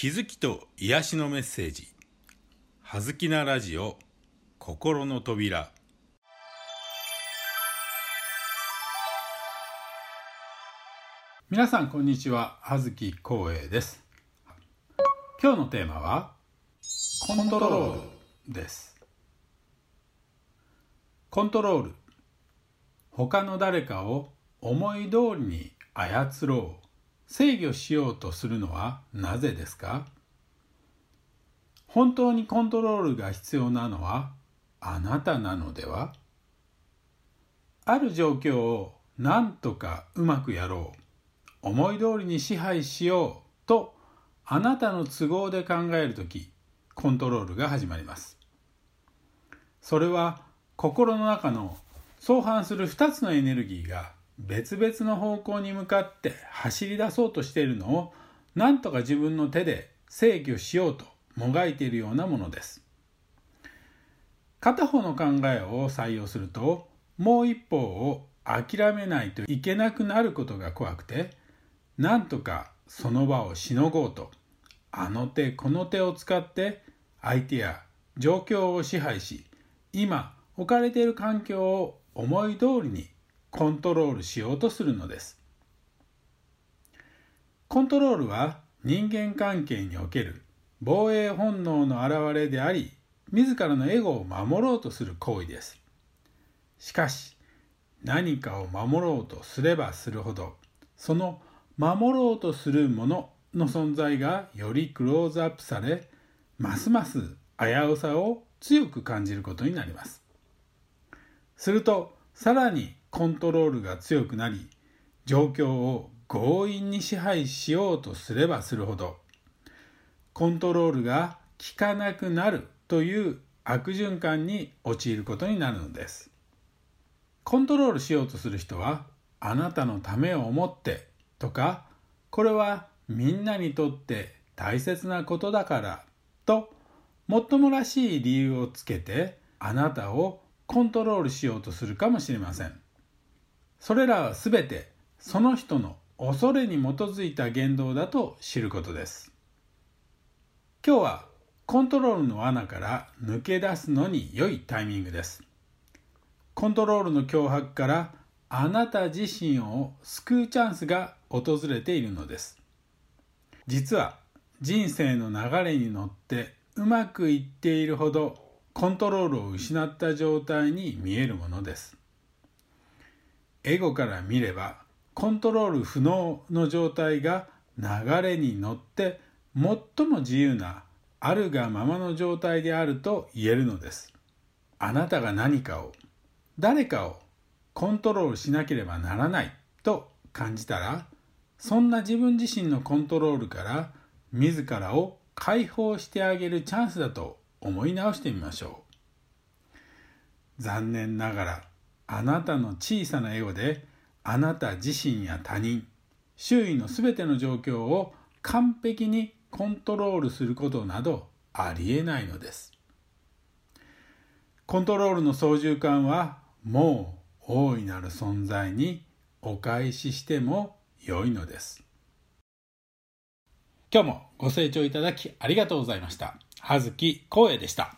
気づきと癒しのメッセージ「はずきなラジオ心の扉」皆さんこんにちは。葉月光栄です。今日のテーマはコントロールです。コントロール。他の誰かを思い通りに操ろう。制御しようとするのはなぜですか？本当にコントロールが必要なのはあなたなのでは？ある状況を何とかうまくやろう。思い通りに支配しようとあなたの都合で考える時コントロールが始まります。それは心の中の相反する2つのエネルギーが別々の方向に向かって走り出そうとしているのを何とか自分の手で制御しようともがいているようなものです。片方の考えを採用するともう一方を諦めないといけなくなることが怖くてなんとかその場をしのごうとあの手この手を使って相手や状況を支配し今置かれている環境を思い通りにコントロールしようとするのです。コントロールは人間関係における防衛本能の表れであり、自らのエゴを守ろうとする行為です。しかし、何かを守ろうとすればするほど、その守ろうとするものの存在がよりクローズアップされ、ますます危うさを強く感じることになります。すると、さらにコントロールが強くなり状況を強引に支配しようとすればするほどコントロールが効かなくなるという悪循環に陥ることになるのですコントロールしようとする人はあなたのためを思ってとかこれはみんなにとって大切なことだからともっともらしい理由をつけてあなたをコントロールしようとするかもしれません。それらはすべてその人の恐れに基づいた言動だと知ることです。今日はコントロールの穴から抜け出すのに良いタイミングです。コントロールの脅迫からあなた自身を救うチャンスが訪れているのです。実は人生の流れに乗ってうまくいっているほどコントロールを失った状態に見えるものです。エゴから見ればコントロール不能の状態が流れに乗って最も自由なあるがままの状態であると言えるのです。あなたが何かを誰かをコントロールしなければならないと感じたらそんな自分自身のコントロールから自らを解放してあげるチャンスだと思い直してみましょう。残念ながらあなたの小さなエゴであなた自身や他人周囲の全ての状況を完璧にコントロールすることなどありえないのです。コントロールの操縦桿はもう大いなる存在にお返ししても良いのです。今日もご清聴いただきありがとうございました。葉月光栄でした。